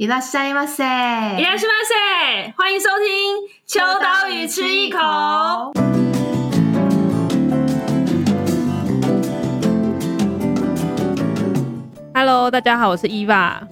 伊拉西马塞，伊拉西马塞，欢迎收听《秋刀鱼吃一口》。Hello，大家好，我是伊娃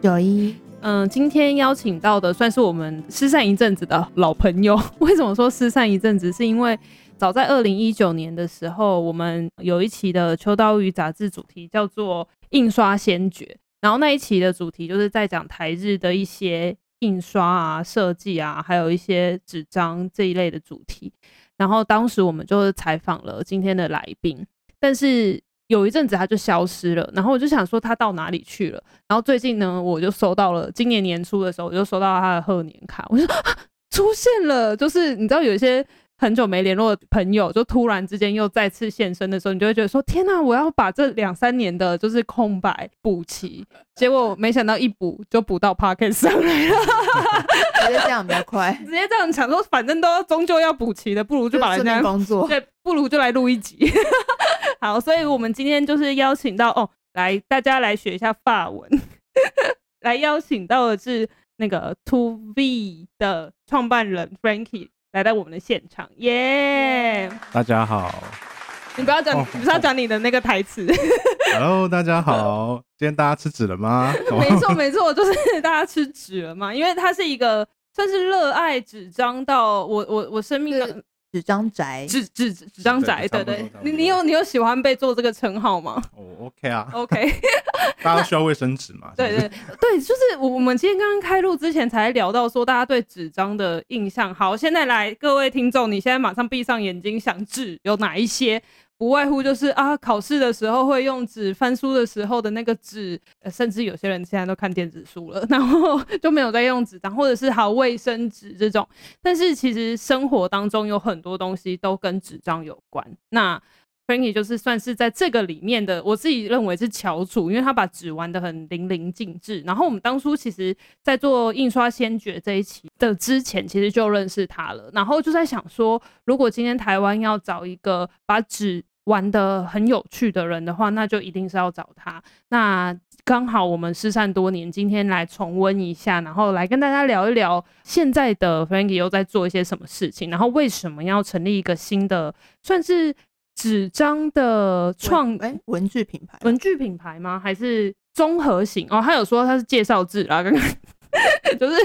九一。嗯，今天邀请到的算是我们失散一阵子的老朋友。为什么说失散一阵子？是因为早在二零一九年的时候，我们有一期的《秋刀鱼》杂志主题叫做“印刷先觉”。然后那一期的主题就是在讲台日的一些印刷啊、设计啊，还有一些纸张这一类的主题。然后当时我们就是采访了今天的来宾，但是有一阵子他就消失了。然后我就想说他到哪里去了。然后最近呢，我就收到了今年年初的时候，我就收到他的贺年卡，我就说出现了。就是你知道有一些。很久没联络的朋友，就突然之间又再次现身的时候，你就会觉得说：“天哪，我要把这两三年的就是空白补齐。”结果没想到一补就补到 Podcast 上来了，直接这样比较快，直接这样想说，反正都终究要补齐的，不如就把人家工作，对，不如就来录一集。好，所以我们今天就是邀请到哦，来大家来学一下法文，来邀请到的是那个 To V 的创办人 Frankie。来到我们的现场，耶、yeah!！大家好，你不要讲，oh, 你不是要讲你的那个台词。Hello，大家好，今天大家吃纸了吗？没错，没错，就是大家吃纸了嘛，因为它是一个算是热爱纸张到我我我生命的。纸张宅，纸纸纸张宅，对对，你你有你有喜欢被做这个称号吗？哦、oh,，OK 啊，OK，大家需要卫生纸嘛？对对对，就是我们今天刚刚开录之前才聊到说，大家对纸张的印象。好，现在来各位听众，你现在马上闭上眼睛，想纸有哪一些？不外乎就是啊，考试的时候会用纸，翻书的时候的那个纸，甚至有些人现在都看电子书了，然后就没有在用纸张，或者是好卫生纸这种。但是其实生活当中有很多东西都跟纸张有关。那 Frankie 就是算是在这个里面的，我自己认为是翘楚，因为他把纸玩得很淋漓尽致。然后我们当初其实，在做印刷先觉这一期的之前，其实就认识他了。然后就在想说，如果今天台湾要找一个把纸玩的很有趣的人的话，那就一定是要找他。那刚好我们失散多年，今天来重温一下，然后来跟大家聊一聊现在的 Frankie 又在做一些什么事情，然后为什么要成立一个新的算是纸张的创哎文具品牌？文具品牌吗？还是综合型？哦，他有说他是介绍字啊，刚刚。就是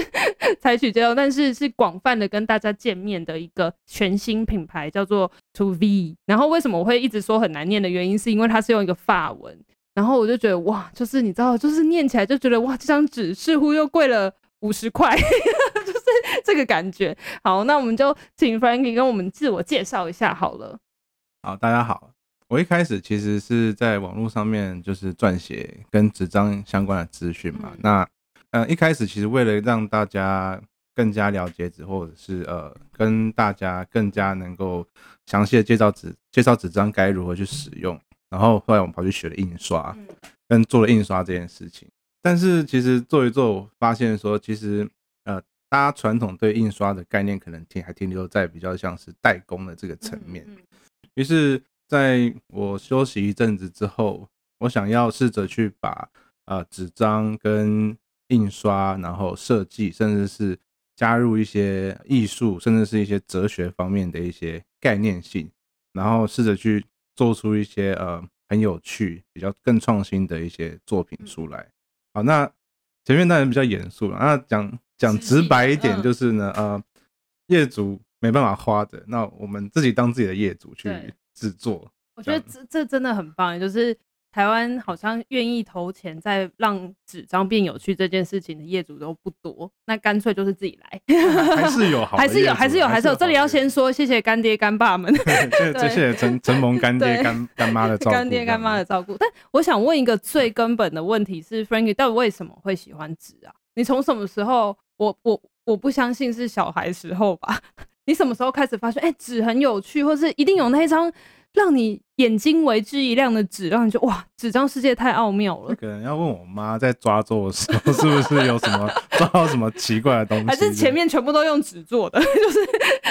采取这样，但是是广泛的跟大家见面的一个全新品牌，叫做 To V。然后为什么我会一直说很难念的原因，是因为它是用一个法文。然后我就觉得哇，就是你知道，就是念起来就觉得哇，这张纸似乎又贵了五十块，就是这个感觉。好，那我们就请 Frankie 跟我们自我介绍一下好了。好，大家好，我一开始其实是在网络上面就是撰写跟纸张相关的资讯嘛，嗯、那。呃，一开始其实为了让大家更加了解纸，或者是呃，跟大家更加能够详细的介绍纸，介绍纸张该如何去使用。然后后来我们跑去学了印刷，跟做了印刷这件事情。但是其实做一做，我发现说，其实呃，大家传统对印刷的概念可能停还停留在比较像是代工的这个层面。于是，在我休息一阵子之后，我想要试着去把呃纸张跟印刷，然后设计，甚至是加入一些艺术，甚至是一些哲学方面的一些概念性，然后试着去做出一些呃很有趣、比较更创新的一些作品出来。好，那前面当然比较严肃了，那讲讲直白一点，就是呢，呃，业主没办法花的，那我们自己当自己的业主去制作。我觉得这这真的很棒，就是。台湾好像愿意投钱在让纸张变有趣这件事情的业主都不多，那干脆就是自己来。还是有好，还是有，还是有，还是有。这里要先说谢谢干爹干爸们，谢谢承承蒙干爹干干妈的照顾，干爹干妈的照顾。但我想问一个最根本的问题是，Frankie 到底为什么会喜欢纸啊？你从什么时候？我我我不相信是小孩时候吧？你什么时候开始发现，哎、欸，纸很有趣，或是一定有那一张？让你眼睛为之一亮的纸，让你觉得哇，纸张世界太奥妙了。可能要问我妈，在抓周的时候，是不是有什么抓到什么奇怪的东西？还是前面全部都用纸做的，就是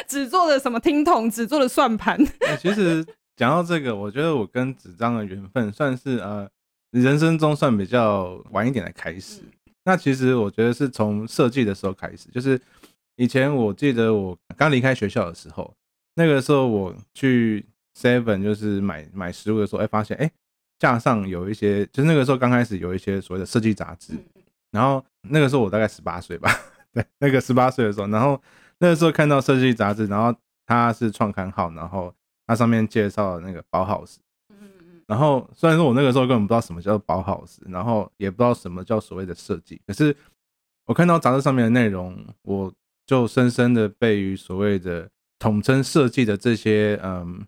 纸做的什么听筒，纸做的算盘。欸，其实讲到这个，我觉得我跟纸张的缘分算是呃，人生中算比较晚一点的开始。那其实我觉得是从设计的时候开始，就是以前我记得我刚离开学校的时候，那个时候我去 Seven 就是买买食物的时候，哎，发现哎架上有一些，就是那个时候刚开始有一些所谓的设计杂志，然后那个时候我大概十八岁吧，对，那个十八岁的时候，然后那个时候看到设计杂志，然后它是创刊号，然后它上面介绍那个包豪斯。然后虽然说我那个时候根本不知道什么叫做包豪斯，然后也不知道什么叫所谓的设计，可是我看到杂志上面的内容，我就深深的被于所谓的统称设计的这些嗯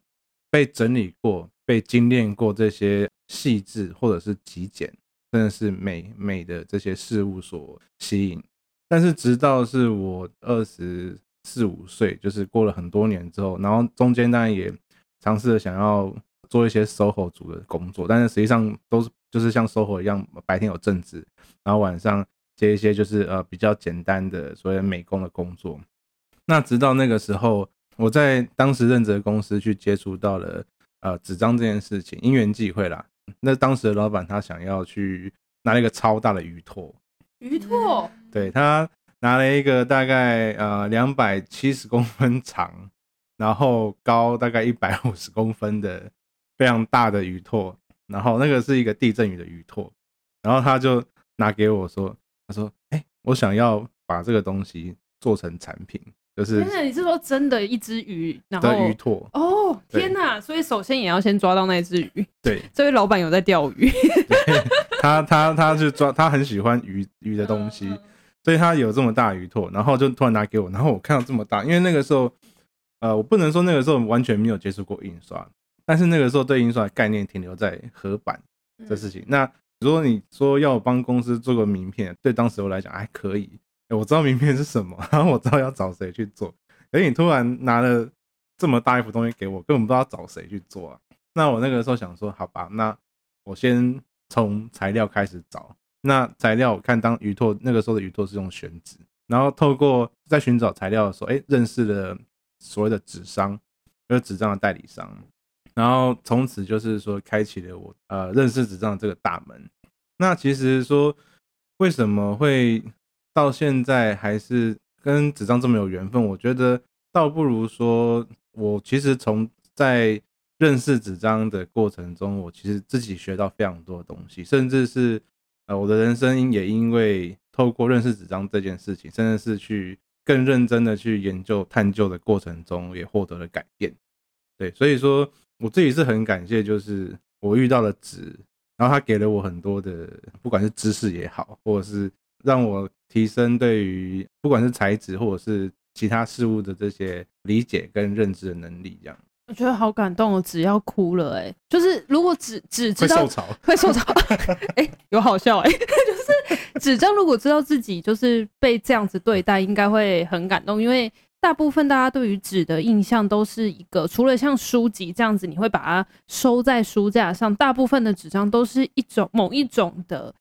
被整理过、被精炼过这些细致或者是极简，真的是美美的这些事物所吸引。但是直到是我二十四五岁，就是过了很多年之后，然后中间当然也尝试着想要。做一些 SOHO 组的工作，但是实际上都是就是像 SOHO 一样，白天有正职，然后晚上接一些就是呃比较简单的所谓美工的工作。那直到那个时候，我在当时任职的公司去接触到了呃纸张这件事情，因缘际会啦。那当时的老板他想要去拿了一个超大的鱼拓，鱼拓，对，他拿了一个大概呃两百七十公分长，然后高大概一百五十公分的。非常大的鱼拓，然后那个是一个地震鱼的鱼拓，然后他就拿给我说：“他说，哎、欸，我想要把这个东西做成产品，就是……天哪，你是说真的一只鱼，然后的鱼拓？哦，天哪！所以首先也要先抓到那只鱼。对，这位老板有在钓鱼，他他他是抓，他很喜欢鱼鱼的东西，所以他有这么大鱼拓，然后就突然拿给我，然后我看到这么大，因为那个时候，呃，我不能说那个时候完全没有接触过印刷。”但是那个时候对印刷的概念停留在合板这事情。那如果你说要我帮公司做个名片，对当时我来讲还可以，我知道名片是什么，然后我知道要找谁去做。可是你突然拿了这么大一幅东西给我，根本不知道找谁去做啊。那我那个时候想说，好吧，那我先从材料开始找。那材料我看当鱼拓那个时候的鱼拓是用宣纸，然后透过在寻找材料的时候，哎，认识了所谓的纸商，就是纸张的代理商。然后从此就是说，开启了我呃认识纸张的这个大门。那其实说为什么会到现在还是跟纸张这么有缘分？我觉得倒不如说，我其实从在认识纸张的过程中，我其实自己学到非常多的东西，甚至是呃我的人生也因为透过认识纸张这件事情，甚至是去更认真的去研究探究的过程中，也获得了改变。对，所以说。我自己是很感谢，就是我遇到了纸，然后他给了我很多的，不管是知识也好，或者是让我提升对于不管是材质或者是其他事物的这些理解跟认知的能力，这样。我觉得好感动哦，纸要哭了哎，就是如果纸纸知道会受潮，会受潮，哎，有好笑哎，就是纸张如果知道自己就是被这样子对待，应该会很感动，因为。大部分大家对于纸的印象都是一个，除了像书籍这样子，你会把它收在书架上。大部分的纸张都是一种某一种的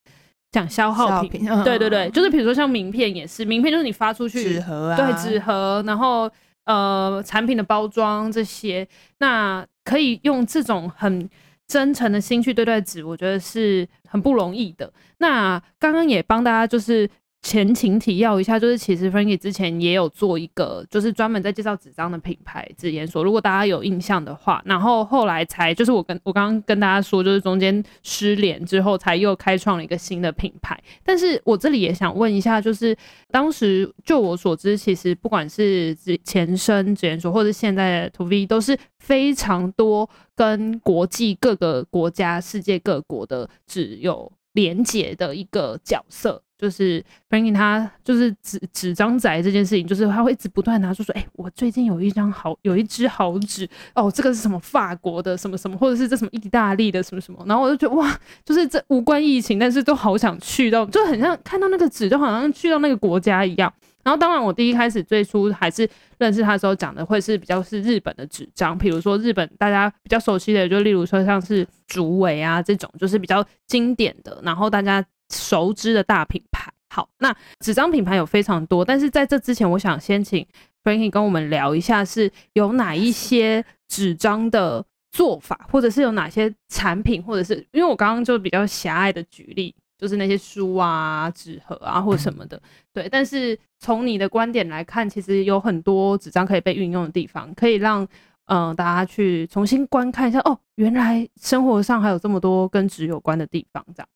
讲消耗品，品对对对，就是比如说像名片也是，名片就是你发出去纸盒啊，对纸盒，然后呃产品的包装这些，那可以用这种很真诚的心去对待纸，我觉得是很不容易的。那刚刚也帮大家就是。前情提要一下，就是其实 Frankie 之前也有做一个，就是专门在介绍纸张的品牌纸研所。如果大家有印象的话，然后后来才就是我跟我刚刚跟大家说，就是中间失联之后，才又开创了一个新的品牌。但是我这里也想问一下，就是当时就我所知，其实不管是前身纸研所，或者现在的 ToV，都是非常多跟国际各个国家、世界各国的纸有连结的一个角色。就是 Frankie 他就是纸纸张宅这件事情，就是他会一直不断拿出说，哎、我最近有一张好，有一支好纸哦，这个是什么法国的什么什么，或者是这什么意大利的什么什么，然后我就觉得哇，就是这无关疫情，但是都好想去到，就很像看到那个纸，就好像去到那个国家一样。然后当然我第一开始最初还是认识他的时候讲的会是比较是日本的纸张，比如说日本大家比较熟悉的，就例如说像是竹围啊这种，就是比较经典的，然后大家。熟知的大品牌，好，那纸张品牌有非常多，但是在这之前，我想先请 Frankie 跟我们聊一下，是有哪一些纸张的做法，或者是有哪些产品，或者是因为我刚刚就比较狭隘的举例，就是那些书啊、纸盒啊或什么的。对，但是从你的观点来看，其实有很多纸张可以被运用的地方，可以让嗯、大家去重新观看一下。哦，原来生活上还有这么多跟纸有关的地方，这样。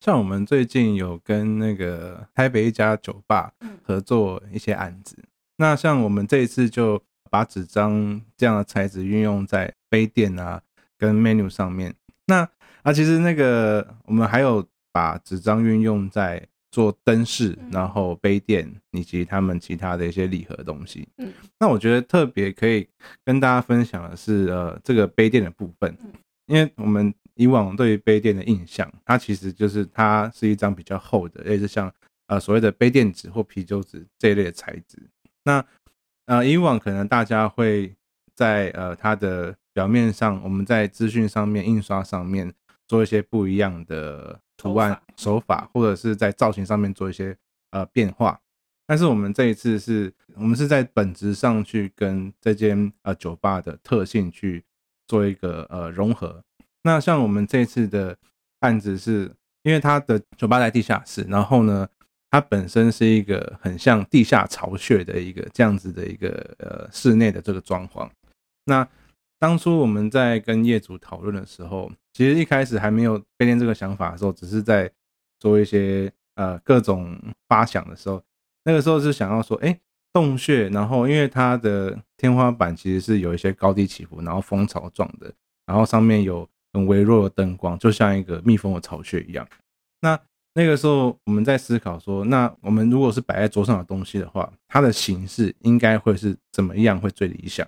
像我们最近有跟那个台北一家酒吧合作一些案子，那像我们这一次就把纸张这样的材质运用在杯垫啊跟 menu 上面。那啊，其实那个我们还有把纸张运用在做灯饰，然后杯垫以及他们其他的一些礼盒东西。嗯，那我觉得特别可以跟大家分享的是，呃，这个杯垫的部分，因为我们。以往对于杯垫的印象，它其实就是它是一张比较厚的，类似像呃所谓的杯垫纸或啤酒纸这一类的材质。那呃以往可能大家会在呃它的表面上，我们在资讯上面印刷上面做一些不一样的图案手法，或者是在造型上面做一些呃变化。但是我们这一次是我们是在本质上去跟这间呃酒吧的特性去做一个呃融合。那像我们这次的案子是，因为它的酒吧在地下室，然后呢，它本身是一个很像地下巢穴的一个这样子的一个呃室内的这个装潢。那当初我们在跟业主讨论的时候，其实一开始还没有杯垫这个想法的时候，只是在做一些呃各种发想的时候，那个时候是想要说，哎、洞穴，然后因为它的天花板其实是有一些高低起伏，然后蜂巢状的，然后上面有。很微弱的灯光，就像一个蜜蜂的巢穴一样。那那个时候，我们在思考说，那我们如果是摆在桌上的东西的话，它的形式应该会是怎么样会最理想？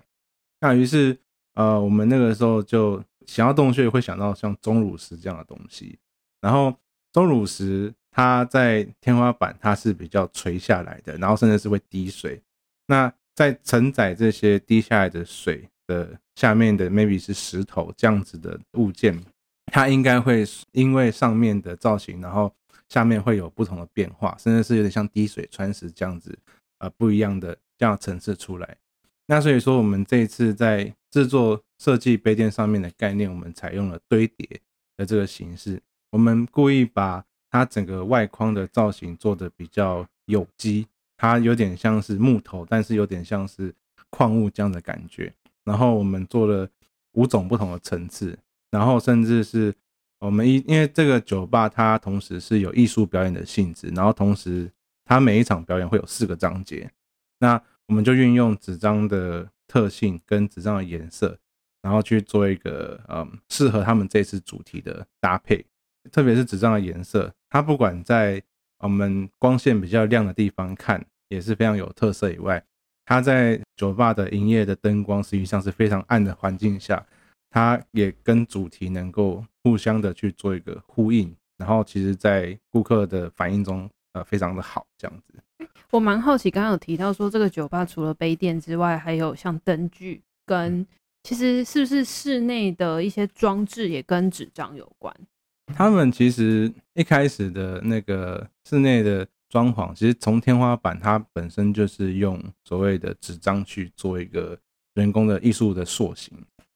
那于是，呃，我们那个时候就想要洞穴，会想到像钟乳石这样的东西。然后，钟乳石它在天花板它是比较垂下来的，然后甚至是会滴水。那在承载这些滴下来的水的下面的 maybe 是石头这样子的物件，它应该会因为上面的造型，然后下面会有不同的变化，甚至是有点像滴水穿石这样子，呃，不一样的这样层次出来。那所以说，我们这一次在制作设计杯垫上面的概念，我们采用了堆叠的这个形式，我们故意把它整个外框的造型做的比较有机，它有点像是木头，但是有点像是矿物这样的感觉。然后我们做了五种不同的层次，然后甚至是我们一因为这个酒吧它同时是有艺术表演的性质，然后同时它每一场表演会有四个章节，那我们就运用纸张的特性跟纸张的颜色，然后去做一个嗯适合他们这次主题的搭配，特别是纸张的颜色，它不管在我们光线比较亮的地方看也是非常有特色以外。它在酒吧的营业的灯光实际上是非常暗的环境下，它也跟主题能够互相的去做一个呼应，然后其实，在顾客的反应中，呃，非常的好这样子。我蛮好奇，刚刚有提到说这个酒吧除了杯垫之外，还有像灯具跟，其实是不是室内的一些装置也跟纸张有关？他们其实一开始的那个室内的。装潢其实从天花板，它本身就是用所谓的纸张去做一个人工的艺术的塑形，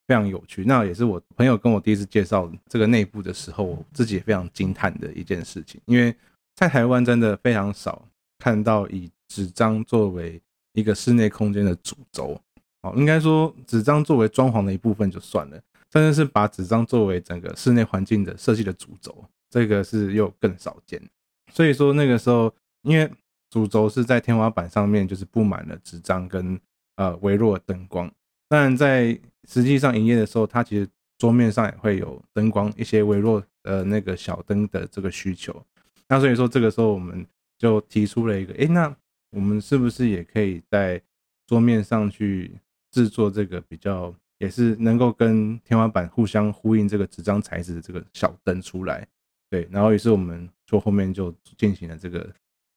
非常有趣。那也是我朋友跟我第一次介绍这个内部的时候，我自己也非常惊叹的一件事情。因为在台湾真的非常少看到以纸张作为一个室内空间的主轴，哦，应该说纸张作为装潢的一部分就算了，甚至是把纸张作为整个室内环境的设计的主轴，这个是又更少见。所以说那个时候。因为主轴是在天花板上面，就是布满了纸张跟呃微弱灯光。当然，在实际上营业的时候，它其实桌面上也会有灯光，一些微弱的那个小灯的这个需求。那所以说，这个时候我们就提出了一个，诶，那我们是不是也可以在桌面上去制作这个比较，也是能够跟天花板互相呼应这个纸张材质的这个小灯出来？对，然后于是我们就后面就进行了这个。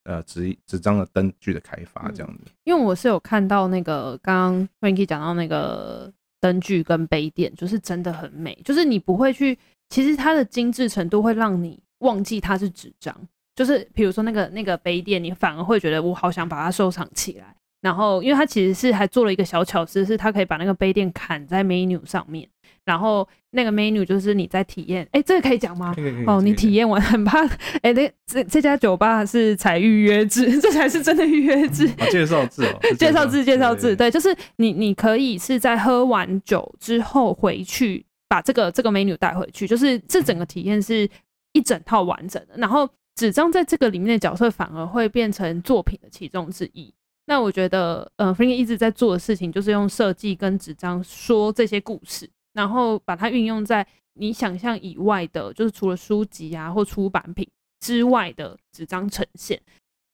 呃，纸纸张的灯具的开发这样子，因为我是有看到那个刚刚 Frankie 讲到那个灯具跟杯垫，就是真的很美，就是你不会去，其实它的精致程度会让你忘记它是纸张，就是比如说那个那个杯垫，你反而会觉得我好想把它收藏起来。然后，因为它其实是还做了一个小巧思，是它可以把那个杯垫砍在 menu 上面，然后那个 menu 就是你在体验，哎，这个可以讲吗？哦，你体验完很怕，哎，那这这家酒吧是采预约制，这才是真的预约制。哦、介绍制哦，介绍制，介绍制，对，就是你你可以是在喝完酒之后回去把这个这个 menu 带回去，就是这整个体验是一整套完整的。然后纸张在这个里面的角色反而会变成作品的其中之一。那我觉得，呃，Frankie 一直在做的事情就是用设计跟纸张说这些故事，然后把它运用在你想象以外的，就是除了书籍啊或出版品之外的纸张呈现。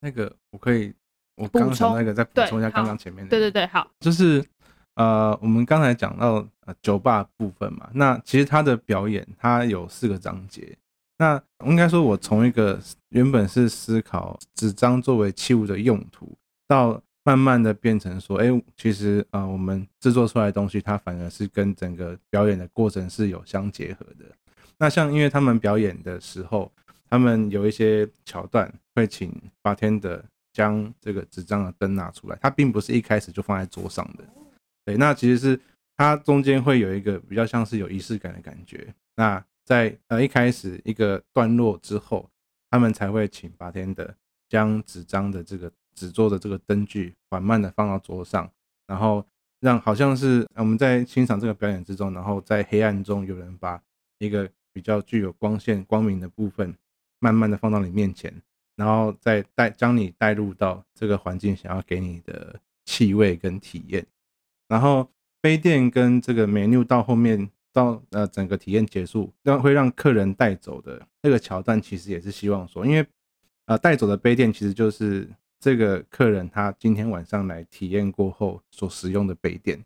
那个我可以，我刚刚想那个再补充一下刚刚前面的。对对对，好，就是呃，我们刚才讲到呃酒吧部分嘛，那其实它的表演它有四个章节。那应该说，我从一个原本是思考纸张作为器物的用途。到慢慢的变成说，哎、其实啊、我们制作出来的东西，它反而是跟整个表演的过程是有相结合的。那像因为他们表演的时候，他们有一些桥段会请八天的将这个纸张的灯拿出来，它并不是一开始就放在桌上的。对，那其实是它中间会有一个比较像是有仪式感的感觉。那在呃一开始一个段落之后，他们才会请八天的将纸张的这个。纸做的这个灯具缓慢的放到桌上，然后让好像是我们在欣赏这个表演之中，然后在黑暗中有人把一个比较具有光线光明的部分慢慢的放到你面前，然后再带将你带入到这个环境想要给你的气味跟体验。然后杯垫跟这个 menu 到后面到呃整个体验结束，让会让客人带走的那个桥段，其实也是希望说，因为呃带走的杯垫其实就是。这个客人他今天晚上来体验过后所使用的杯垫，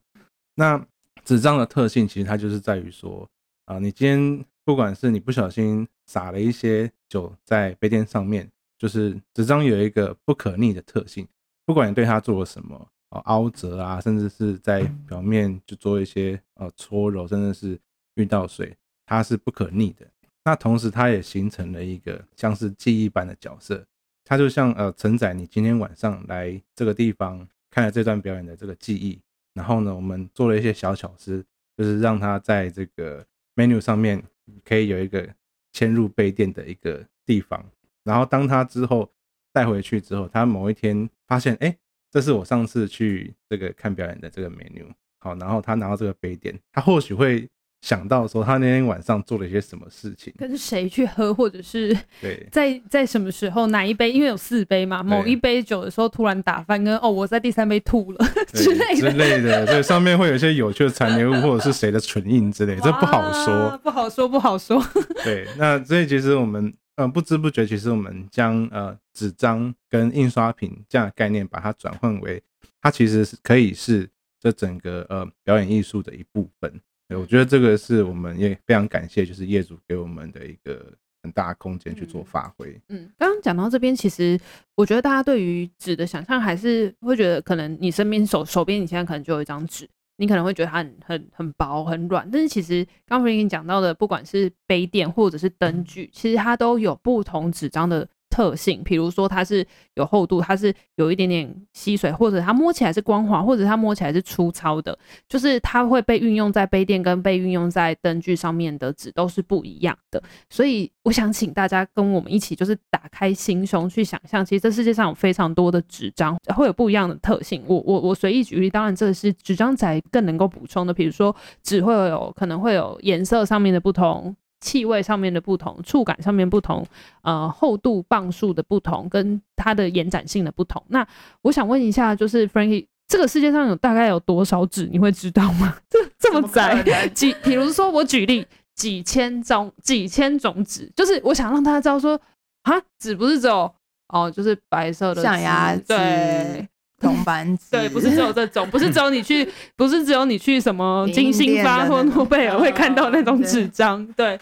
那纸张的特性其实它就是在于说啊，你今天不管是你不小心洒了一些酒在杯垫上面，就是纸张有一个不可逆的特性，不管你对它做了什么啊凹折啊，甚至是在表面就做一些呃搓揉，甚至是遇到水，它是不可逆的。那同时它也形成了一个像是记忆般的角色。它就像呃承载你今天晚上来这个地方看了这段表演的这个记忆，然后呢，我们做了一些小巧思，就是让它在这个 menu 上面可以有一个嵌入杯垫的一个地方，然后当他之后带回去之后，他某一天发现，哎，这是我上次去这个看表演的这个 menu，好，然后他拿到这个杯垫，他或许会。想到说他那天晚上做了一些什么事情，跟谁去喝，或者是对。在在什么时候哪一杯，因为有四杯嘛，某一杯酒的时候突然打翻，跟哦我在第三杯吐了 之类的。之类的，对，上面会有一些有趣的残留物，或者是谁的唇印之类，这不好说，不好说，不好说。对，那所以其实我们呃不知不觉，其实我们将呃纸张跟印刷品这样的概念，把它转换为它其实是可以是这整个呃表演艺术的一部分。对，我觉得这个是我们也非常感谢，就是业主给我们的一个很大的空间去做发挥。嗯，刚刚讲到这边，其实我觉得大家对于纸的想象还是会觉得，可能你身边手手边你现在可能就有一张纸，你可能会觉得它很很很薄很软，但是其实刚刚 Frankie 讲到的，不管是杯垫或者是灯具，其实它都有不同纸张的。特性，比如说它是有厚度，它是有一点点吸水，或者它摸起来是光滑，或者它摸起来是粗糙的，就是它会被运用在杯垫跟被运用在灯具上面的纸都是不一样的。所以我想请大家跟我们一起，就是打开心胸去想象，其实这世界上有非常多的纸张会有不一样的特性。我我我随意举例，当然这是纸张仔更能够补充的，比如说纸会有可能会有颜色上面的不同。气味上面的不同，触感上面不同，呃，厚度磅数的不同，跟它的延展性的不同。那我想问一下，就是 Frankie，这个世界上有大概有多少纸？你会知道吗？这这么窄，几？比如说我举例，几千种，几千种纸，就是我想让大家知道说，啊，纸不是只有哦，就是白色的象牙纸，对，铜板纸，对，不是只有这种，不是只有你去，不是只有你去什么 金星发或诺贝尔会看到那种纸张，对。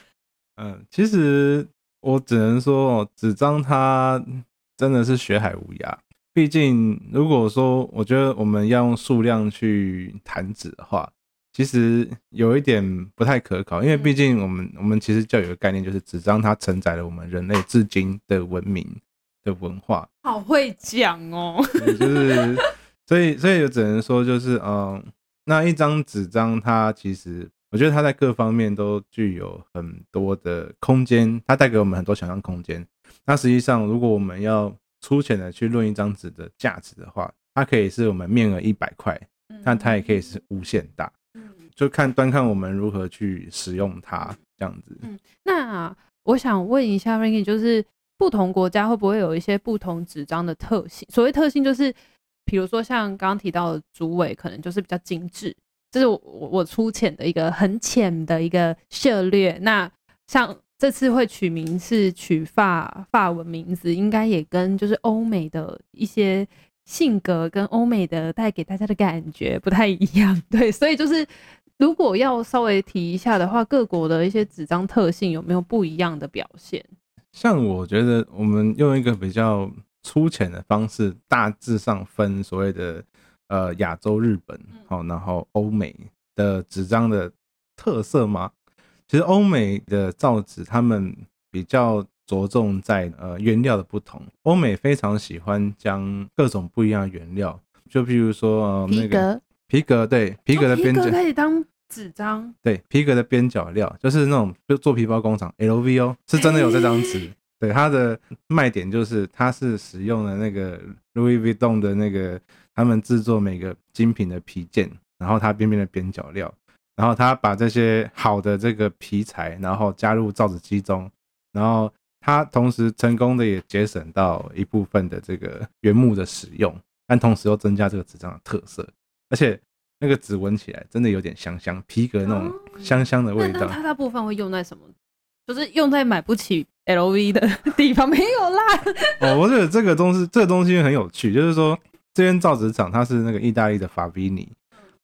嗯，其实我只能说哦，纸张它真的是学海无涯。毕竟，如果说我觉得我们要用数量去谈纸的话，其实有一点不太可靠。因为毕竟我们我们其实就有一个概念，就是纸张它承载了我们人类至今的文明的文化。好会讲哦，就是所以所以就只能说就是嗯，那一张纸张它其实我觉得它在各方面都具有很多的空间，它带给我们很多想象空间。那实际上，如果我们要粗浅的去论一张纸的价值的话，它可以是我们面额一百块，但它也可以是无限大，就看端看我们如何去使用它这样子。嗯，那我想问一下 Randy，就是不同国家会不会有一些不同纸张的特性？所谓特性就是，比如说像刚刚提到的竹尾，可能就是比较精致。这是我我粗浅的一个很浅的一个涉猎。那像这次会取名是取法法文名字，应该也跟就是欧美的一些性格跟欧美的带给大家的感觉不太一样。对，所以就是如果要稍微提一下的话，各国的一些纸张特性有没有不一样的表现？像我觉得我们用一个比较粗浅的方式，大致上分所谓的。呃，亚洲、日本，好，然后欧美的纸张的特色嘛？其实欧美的造纸，他们比较着重在呃原料的不同。欧美非常喜欢将各种不一样的原料，就譬如说呃那个皮革，对，皮革的边角可以当纸张，对，皮革的边角料就是那种就做皮包工厂，LV 哦，是真的有这张纸。对，它的卖点就是它是使用了那个 Louis Vuitton 的那个。他们制作每个精品的皮件，然后它边边的边角料，然后它把这些好的这个皮材，然后加入造纸机中，然后它同时成功的也节省到一部分的这个原木的使用，但同时又增加这个纸张的特色，而且那个纸闻起来真的有点香香，皮革那种香香的味道。它大部分会用在什么？就是用在买不起 LV 的地方没有啦。哦，我觉得这个东西，这个东西很有趣，就是说。这间造纸厂它是那个意大利的法比尼，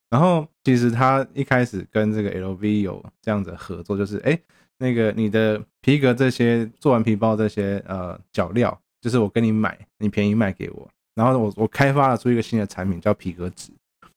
然后其实它一开始跟这个 LV 有这样子合作，就是哎，那个你的皮革这些做完皮包这些呃角料，就是我跟你买，你便宜卖给我，然后我我开发了出一个新的产品叫皮革纸，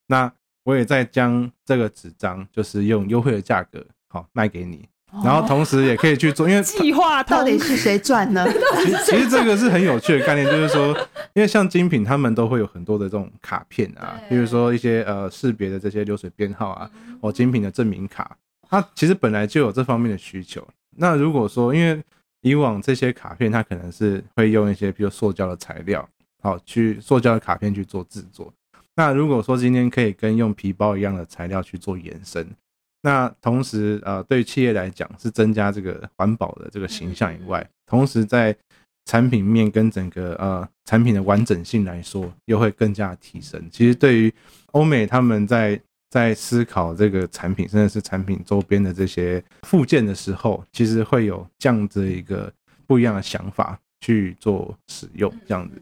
那我也在将这个纸张就是用优惠的价格好卖给你。然后同时也可以去做，因为 计划到底是谁赚呢？其实其实这个是很有趣的概念，就是说，因为像精品，他们都会有很多的这种卡片啊，比如说一些呃识别的这些流水编号啊，或精品的证明卡，它其实本来就有这方面的需求。那如果说，因为以往这些卡片，它可能是会用一些比如塑胶的材料，好去塑胶的卡片去做制作。那如果说今天可以跟用皮包一样的材料去做延伸。那同时，呃，对企业来讲是增加这个环保的这个形象以外，同时在产品面跟整个呃产品的完整性来说，又会更加提升。其实对于欧美他们在在思考这个产品，甚至是产品周边的这些附件的时候，其实会有这样子一个不一样的想法去做使用，这样子。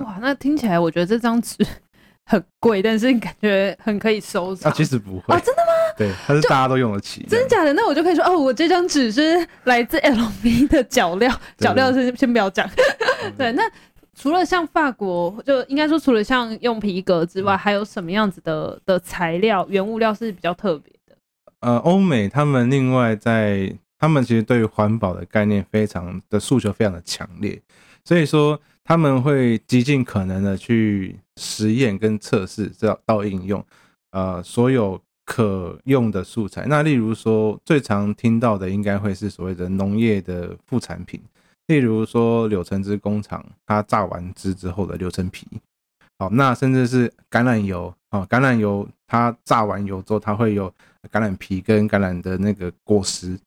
哇，那听起来我觉得这张纸很贵，但是感觉很可以收藏。啊，其实不会啊，真的吗？对，它是大家都用得起。真的假的？那我就可以说哦，我这张纸是来自 LV 的脚料，脚料是先不要讲。对，那除了像法国，就应该说除了像用皮革之外，还有什么样子的的材料、原物料是比较特别的？呃，欧美他们另外在他们其实对于环保的概念非常的诉求非常的强烈，所以说他们会极尽可能的去实验跟测试，这到应用，呃，所有。可用的素材，那例如说最常听到的应该会是所谓的农业的副产品，例如说柳橙汁工厂它榨完汁之后的柳橙皮，好，那甚至是橄榄油啊，橄榄油它榨完油之后，它会有橄榄皮跟橄榄的那个果实，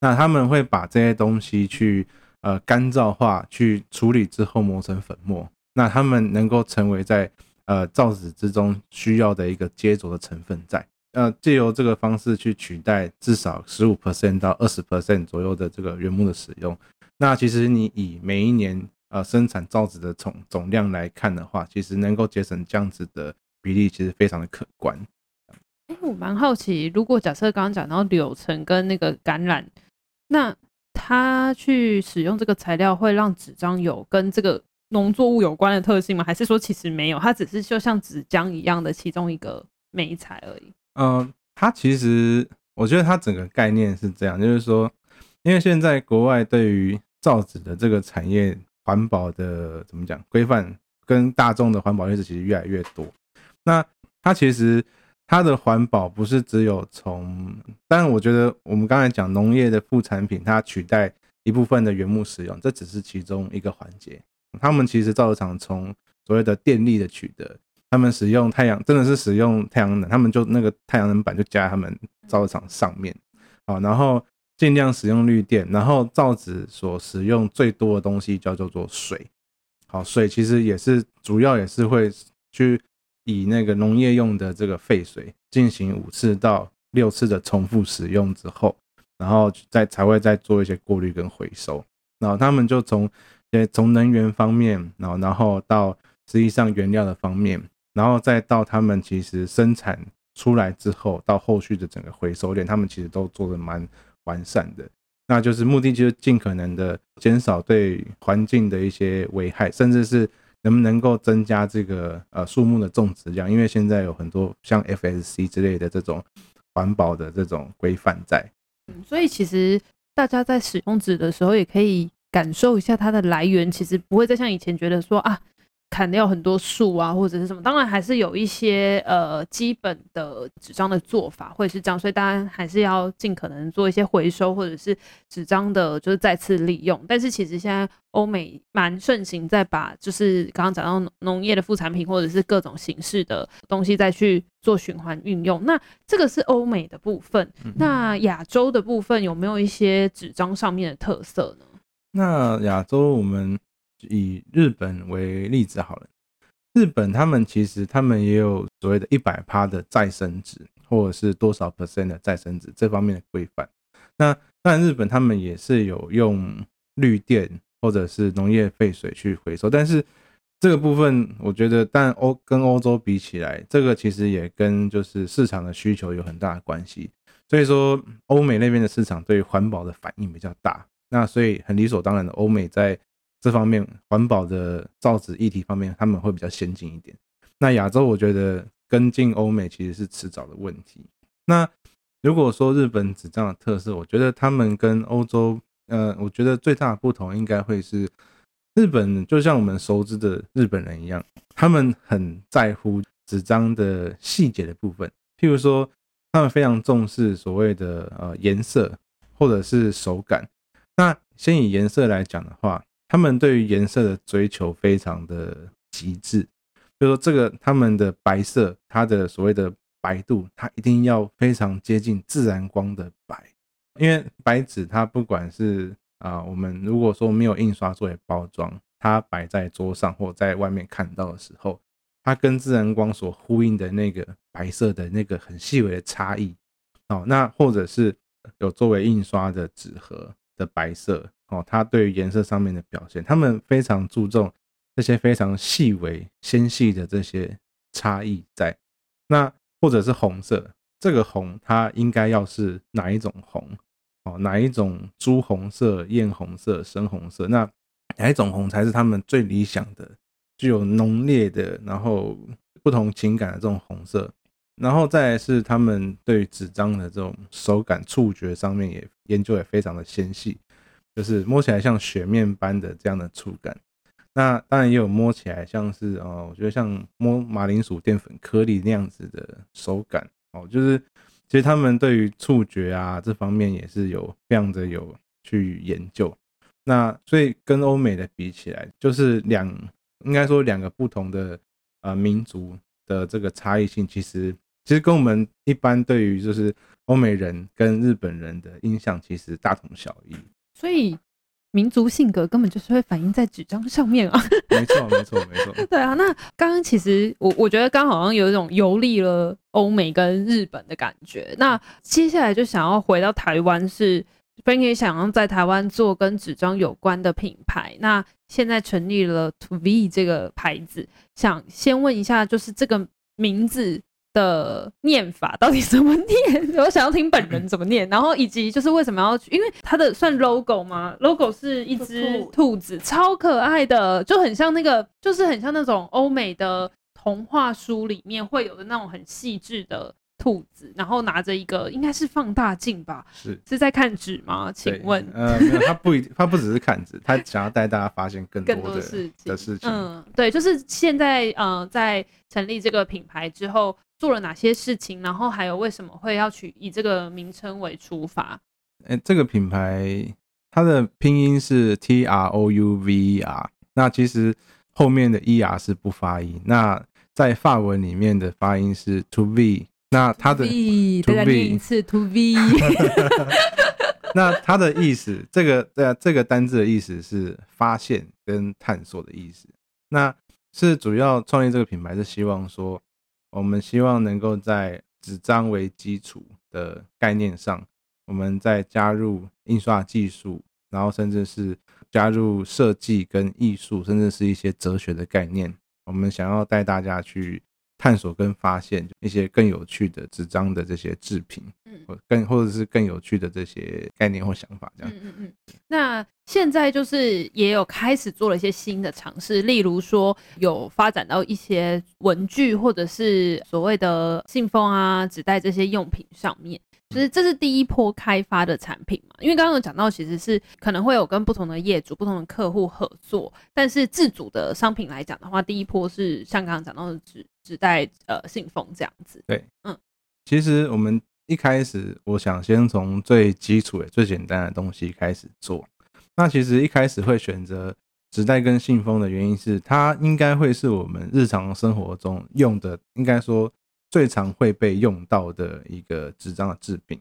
那他们会把这些东西去呃干燥化，去处理之后磨成粉末，那他们能够成为在呃造纸之中需要的一个接着的成分在。呃，借由这个方式去取代至少十五 percent 到二十 percent 左右的这个原木的使用，那其实你以每一年呃生产造纸的总总量来看的话，其实能够节省这样子的比例，其实非常的可观。哎、我蛮好奇，如果假设刚刚讲到柳橙跟那个橄榄，那它去使用这个材料会让纸张有跟这个农作物有关的特性吗？还是说其实没有，它只是就像纸浆一样的其中一个媒材而已？嗯，它其实我觉得它整个概念是这样，就是说，因为现在国外对于造纸的这个产业环保的怎么讲规范，跟大众的环保意识其实越来越多。那它其实它的环保不是只有从，但我觉得我们刚才讲农业的副产品，它取代一部分的原木使用，这只是其中一个环节。他们其实造纸厂从所谓的电力的取得，他们使用太阳，真的是使用太阳能，他们就那个太阳能板就加在他们造纸厂上面，好，然后尽量使用绿电，然后造纸所使用最多的东西叫做做水，好，水其实也是主要也是会去以那个农业用的这个废水进行五次到六次的重复使用之后，然后再才会再做一些过滤跟回收，然后他们就从。从能源方面，然后然后到实际上原料的方面，然后再到他们其实生产出来之后，到后续的整个回收链，他们其实都做得蛮完善的。那就是目的就是尽可能的减少对环境的一些危害，甚至是能不能够增加这个呃树木的种植量，因为现在有很多像 FSC 之类的这种环保的这种规范在。嗯，所以其实大家在使用纸的时候也可以。感受一下它的来源，其实不会再像以前觉得说啊，砍掉很多树啊，或者是什么。当然还是有一些呃基本的纸张的做法会是这样，所以大家还是要尽可能做一些回收或者是纸张的，就是再次利用。但是其实现在欧美蛮盛行在把就是刚刚讲到农业的副产品或者是各种形式的东西再去做循环运用。那这个是欧美的部分，那亚洲的部分有没有一些纸张上面的特色呢？那亚洲，我们以日本为例子好了。日本他们其实他们也有所谓的一百趴的再生纸，或者是多少 percent 的再生纸这方面的规范。那但日本他们也是有用绿电或者是农业废水去回收，但是这个部分我觉得，但欧跟欧洲比起来，这个其实也跟就是市场的需求有很大的关系。所以说，欧美那边的市场对环保的反应比较大。那所以很理所当然的，欧美在这方面环保的造纸议题方面，他们会比较先进一点。那亚洲我觉得跟进欧美其实是迟早的问题。那如果说日本纸张的特色，我觉得他们跟欧洲，呃，我觉得最大的不同应该会是日本，就像我们熟知的日本人一样，他们很在乎纸张的细节的部分，譬如说他们非常重视所谓的呃颜色或者是手感。那先以颜色来讲的话，他们对于颜色的追求非常的极致，就是说这个他们的白色，它的所谓的白度，它一定要非常接近自然光的白，因为白纸它不管是啊，我们如果说没有印刷作为包装，它摆在桌上或在外面看到的时候，它跟自然光所呼应的那个白色的那个很细微的差异，哦，那或者是有作为印刷的纸盒。的白色哦，它对于颜色上面的表现，他们非常注重这些非常细微纤细的这些差异在。那或者是红色，这个红它应该要是哪一种红哦？哪一种朱红色、艳红色、深红色？那哪一种红才是他们最理想的，具有浓烈的，然后不同情感的这种红色？然后再是他们对纸张的这种手感、触觉上面也研究也非常的纤细，就是摸起来像雪面般的这样的触感。那当然也有摸起来像是哦，我觉得像摸马铃薯淀粉颗粒那样子的手感哦，就是其实他们对于触觉啊这方面也是有非常的有去研究。那所以跟欧美的比起来，就是两应该说两个不同的呃民族的这个差异性，其实。其实跟我们一般对于就是欧美人跟日本人的印象其实大同小异，所以民族性格根本就是会反映在纸张上面啊。没错，没错，没错。对啊，那刚刚其实我我觉得刚好像有一种游历了欧美跟日本的感觉。那接下来就想要回到台湾，是 Franky 想要在台湾做跟纸张有关的品牌。那现在成立了 ToV 这个牌子，想先问一下，就是这个名字。的念法 到底怎么念？我想要听本人怎么念，然后以及就是为什么要去？因为它的算 logo 吗？logo 是一只兔子，超可爱的，就很像那个，就是很像那种欧美的童话书里面会有的那种很细致的兔子，然后拿着一个应该是放大镜吧？是是在看纸吗？请问？呃，没有，他不一，他不只是看纸，他想要带大家发现更多的，更多事情的事情。嗯，对，就是现在呃，在成立这个品牌之后。做了哪些事情，然后还有为什么会要取以这个名称为出发？哎、欸，这个品牌它的拼音是 T R O U V E R，那其实后面的 E R 是不发音。那在法文里面的发音是 To V，那它的 V，再念一次 To V。那它的意思，这个对啊，这个单字的意思是发现跟探索的意思。那是主要创立这个品牌是希望说，我们希望能够在纸张为基础的概念上，我们再加入印刷技术，然后甚至是加入设计跟艺术，甚至是一些哲学的概念。我们想要带大家去。探索跟发现一些更有趣的纸张的这些制品，嗯，或更或者是更有趣的这些概念或想法，这样。嗯嗯嗯。那现在就是也有开始做了一些新的尝试，例如说有发展到一些文具或者是所谓的信封啊、纸袋这些用品上面。就是这是第一波开发的产品嘛？因为刚刚有讲到，其实是可能会有跟不同的业主、不同的客户合作，但是自主的商品来讲的话，第一波是像刚刚讲到的纸纸袋、呃信封这样子。对，嗯，其实我们一开始，我想先从最基础的、最简单的东西开始做。那其实一开始会选择纸袋跟信封的原因是，它应该会是我们日常生活中用的，应该说。最常会被用到的一个纸张的制品，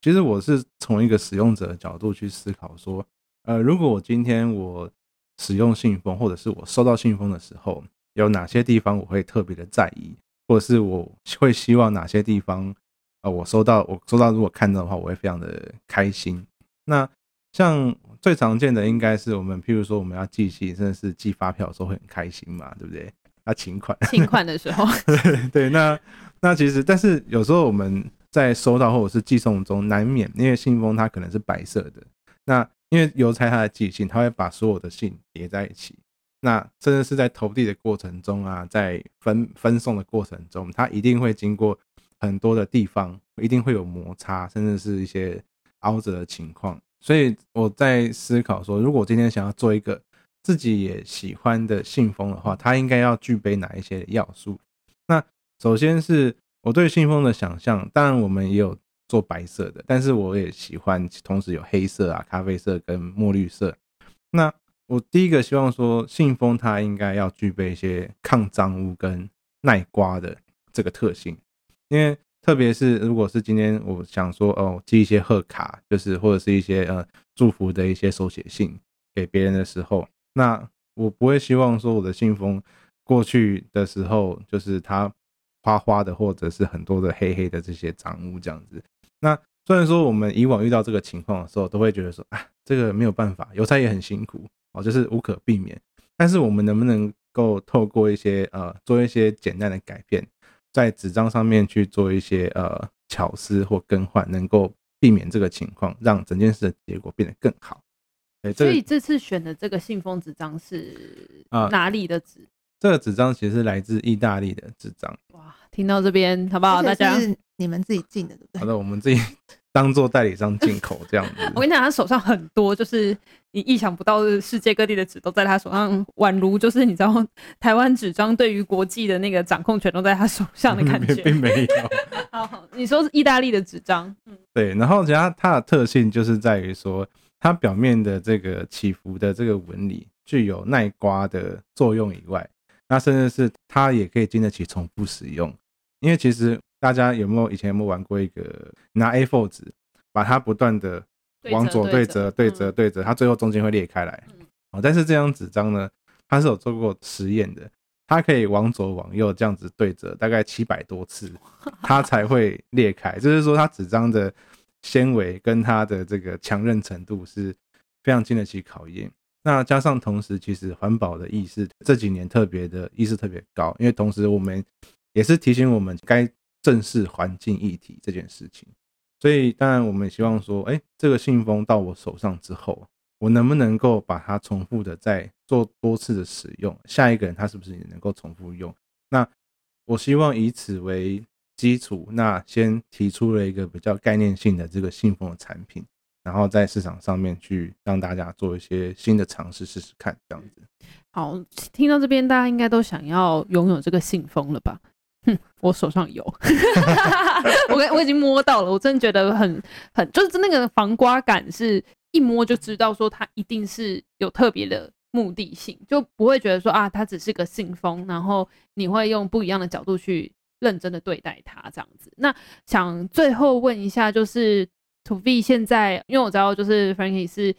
其实我是从一个使用者的角度去思考说，呃，如果我今天我使用信封，或者是我收到信封的时候，有哪些地方我会特别的在意，或者是我会希望哪些地方，呃，我收到我收到如果看到的话，我会非常的开心。那像最常见的应该是我们，譬如说我们要寄信，甚至是寄发票的时候会很开心嘛，对不对？啊，请款，请款的时候，对对，那那其实，但是有时候我们在收到或者是寄送中，难免因为信封它可能是白色的，那因为邮差他的寄信，他会把所有的信叠在一起，那甚至是在投递的过程中啊，在分分送的过程中，它一定会经过很多的地方，一定会有摩擦，甚至是一些凹折的情况，所以我在思考说，如果今天想要做一个。自己也喜欢的信封的话，它应该要具备哪一些要素？那首先是我对信封的想象，当然我们也有做白色的，但是我也喜欢同时有黑色啊、咖啡色跟墨绿色。那我第一个希望说，信封它应该要具备一些抗脏污跟耐刮的这个特性，因为特别是如果是今天我想说哦，寄一些贺卡，就是或者是一些呃祝福的一些手写信给别人的时候。那我不会希望说我的信封过去的时候，就是它花花的，或者是很多的黑黑的这些脏污这样子。那虽然说我们以往遇到这个情况的时候，都会觉得说啊，这个没有办法，邮差也很辛苦哦，就是无可避免。但是我们能不能够透过一些呃，做一些简单的改变，在纸张上面去做一些呃巧思或更换，能够避免这个情况，让整件事的结果变得更好。所以这次选的这个信封纸张是哪里的纸、啊？这个纸张其实是来自意大利的纸张。哇，听到这边好不好？大家是你们自己进的对不对？好的，我们自己当做代理商进口这样子。我跟你讲，他手上很多，就是你意想不到的世界各地的纸都在他手上，宛如就是你知道台湾纸张对于国际的那个掌控权都在他手上的感觉，并没有。好好，你说是意大利的纸张，嗯，对。然后其他它它的特性就是在于说。它表面的这个起伏的这个纹理具有耐刮的作用以外，那甚至是它也可以经得起重复使用。因为其实大家有没有以前有没有玩过一个拿 A4 纸，把它不断的往左对折、对折、对折，它最后中间会裂开来。哦，但是这张纸张呢，它是有做过实验的，它可以往左往右这样子对折大概七百多次，它才会裂开。就是说，它纸张的。纤维跟它的这个强韧程度是非常经得起考验。那加上同时，其实环保的意识这几年特别的意识特别高，因为同时我们也是提醒我们该正视环境议题这件事情。所以当然我们希望说，哎，这个信封到我手上之后，我能不能够把它重复的再做多次的使用？下一个人他是不是也能够重复用？那我希望以此为。基础，那先提出了一个比较概念性的这个信封的产品，然后在市场上面去让大家做一些新的尝试试试看，这样子。好，听到这边大家应该都想要拥有这个信封了吧？哼，我手上有，我我已经摸到了，我真的觉得很很，就是那个防刮感，是一摸就知道说它一定是有特别的目的性，就不会觉得说啊，它只是个信封，然后你会用不一样的角度去认真的对待它这样子。那想最后问一下，就是 ToV 现在，因为我知道就是 Frankie 是。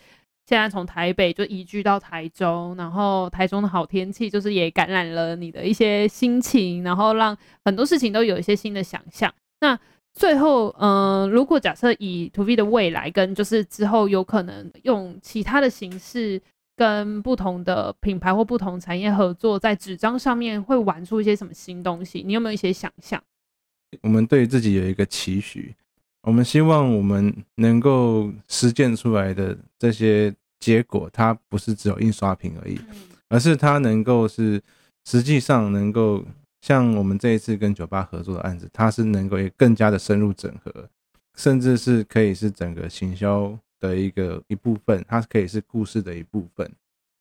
现在从台北就移居到台中，然后台中的好天气就是也感染了你的一些心情，然后让很多事情都有一些新的想象。那最后，嗯、如果假设以 ToV 的未来跟就是之后有可能用其他的形式跟不同的品牌或不同产业合作，在纸张上面会玩出一些什么新东西？你有没有一些想象？我们对自己有一个期许。我们希望我们能够实践出来的这些结果，它不是只有印刷品而已，而是它能够是实际上能够像我们这一次跟酒吧合作的案子，它是能够也更加的深入整合，甚至是可以是整个行销的一个一部分，它可以是故事的一部分，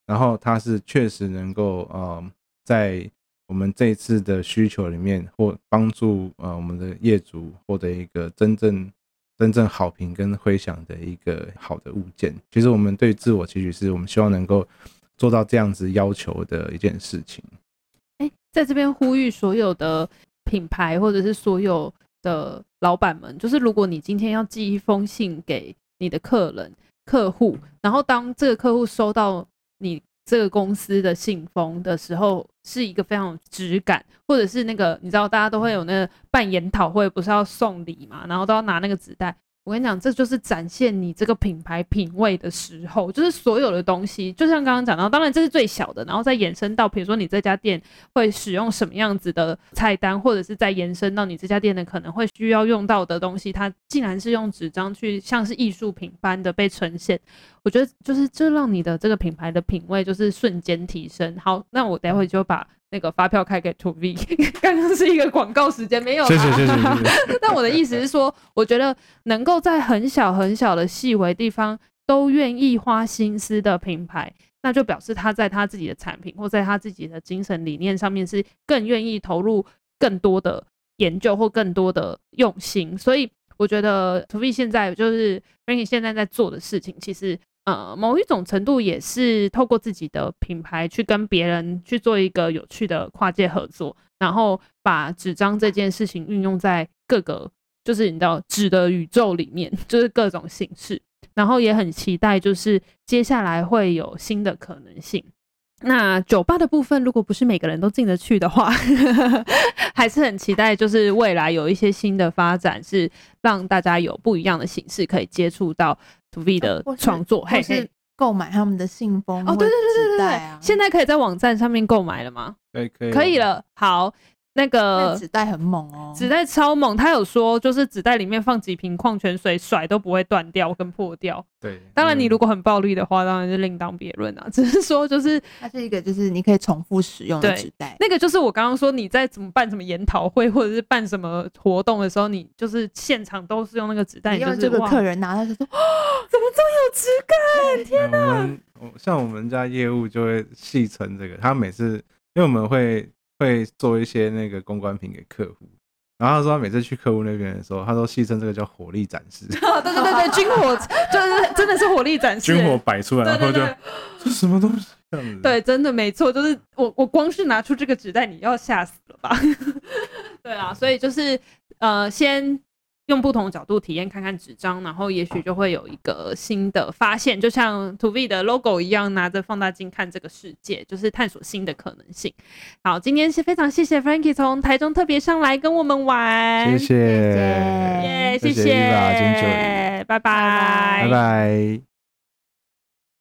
然后它是确实能够呃在我们这一次的需求里面或帮助呃我们的业主获得一个真正。真正好评跟回响的一个好的物件，其实我们对自我期许是我们希望能够做到这样子要求的一件事情。哎，在这边呼吁所有的品牌或者是所有的老板们，就是如果你今天要寄一封信给你的客人、客户，然后当这个客户收到你。这个公司的信封的时候，是一个非常有质感，或者是那个你知道，大家都会有那个办研讨会，不是要送礼嘛，然后都要拿那个纸袋。我跟你讲，这就是展现你这个品牌品味的时候，就是所有的东西，就像刚刚讲到，当然这是最小的，然后再延伸到，比如说你这家店会使用什么样子的菜单，或者是再延伸到你这家店的可能会需要用到的东西，它竟然是用纸张去像是艺术品般的被呈现，我觉得就是这让你的这个品牌的品味就是瞬间提升。好，那我待会就把。那个发票开给 ToV，刚刚是一个广告时间，没有。谢谢谢谢。但我的意思是说，我觉得能够在很小很小的细微地方都愿意花心思的品牌，那就表示他在他自己的产品或在他自己的精神理念上面是更愿意投入更多的研究或更多的用心。所以我觉得 ToV 现在就是 Franky 现在在做的事情，其实。呃，某一种程度也是透过自己的品牌去跟别人去做一个有趣的跨界合作，然后把纸张这件事情运用在各个就是你的纸的宇宙里面，就是各种形式，然后也很期待就是接下来会有新的可能性。那酒吧的部分，如果不是每个人都进得去的话，还是很期待，就是未来有一些新的发展，是让大家有不一样的形式可以接触到 ToV 的创作，还是购买他们的信封哦，对对对对对对，现在可以在网站上面购买了吗？可以可以，可以了，好。那个纸袋很猛哦，纸袋超猛。他有说，就是纸袋里面放几瓶矿泉水，甩都不会断掉跟破掉。对，当然你如果很暴力的话，当然就另当别论啊。只是说，就是它是一个，就是你可以重复使用的纸袋。那个就是我刚刚说，你在怎么办什么研讨会或者是办什么活动的时候，你就是现场都是用那个纸袋。因为这个客人拿到就说：“哦，怎么这么有质感？天哪！”像我们家业务就会戏称这个，他每次因为我们会。会做一些那个公关品给客户，然后他说他每次去客户那边的时候，他说戏称这个叫火力展示。哦、对对对对，军火就是真的是火力展示，军火摆出来，然后就这什么东西这样子？对，真的没错，就是我我光是拿出这个纸袋，你要吓死了吧？对啊，所以就是呃先。用不同的角度体验看看纸张，然后也许就会有一个新的发现，就像 ToV 的 logo 一样，拿着放大镜看这个世界，就是探索新的可能性。好，今天是非常谢谢 Frankie 从台中特别上来跟我们玩，谢谢，耶，谢谢，拜拜，拜拜。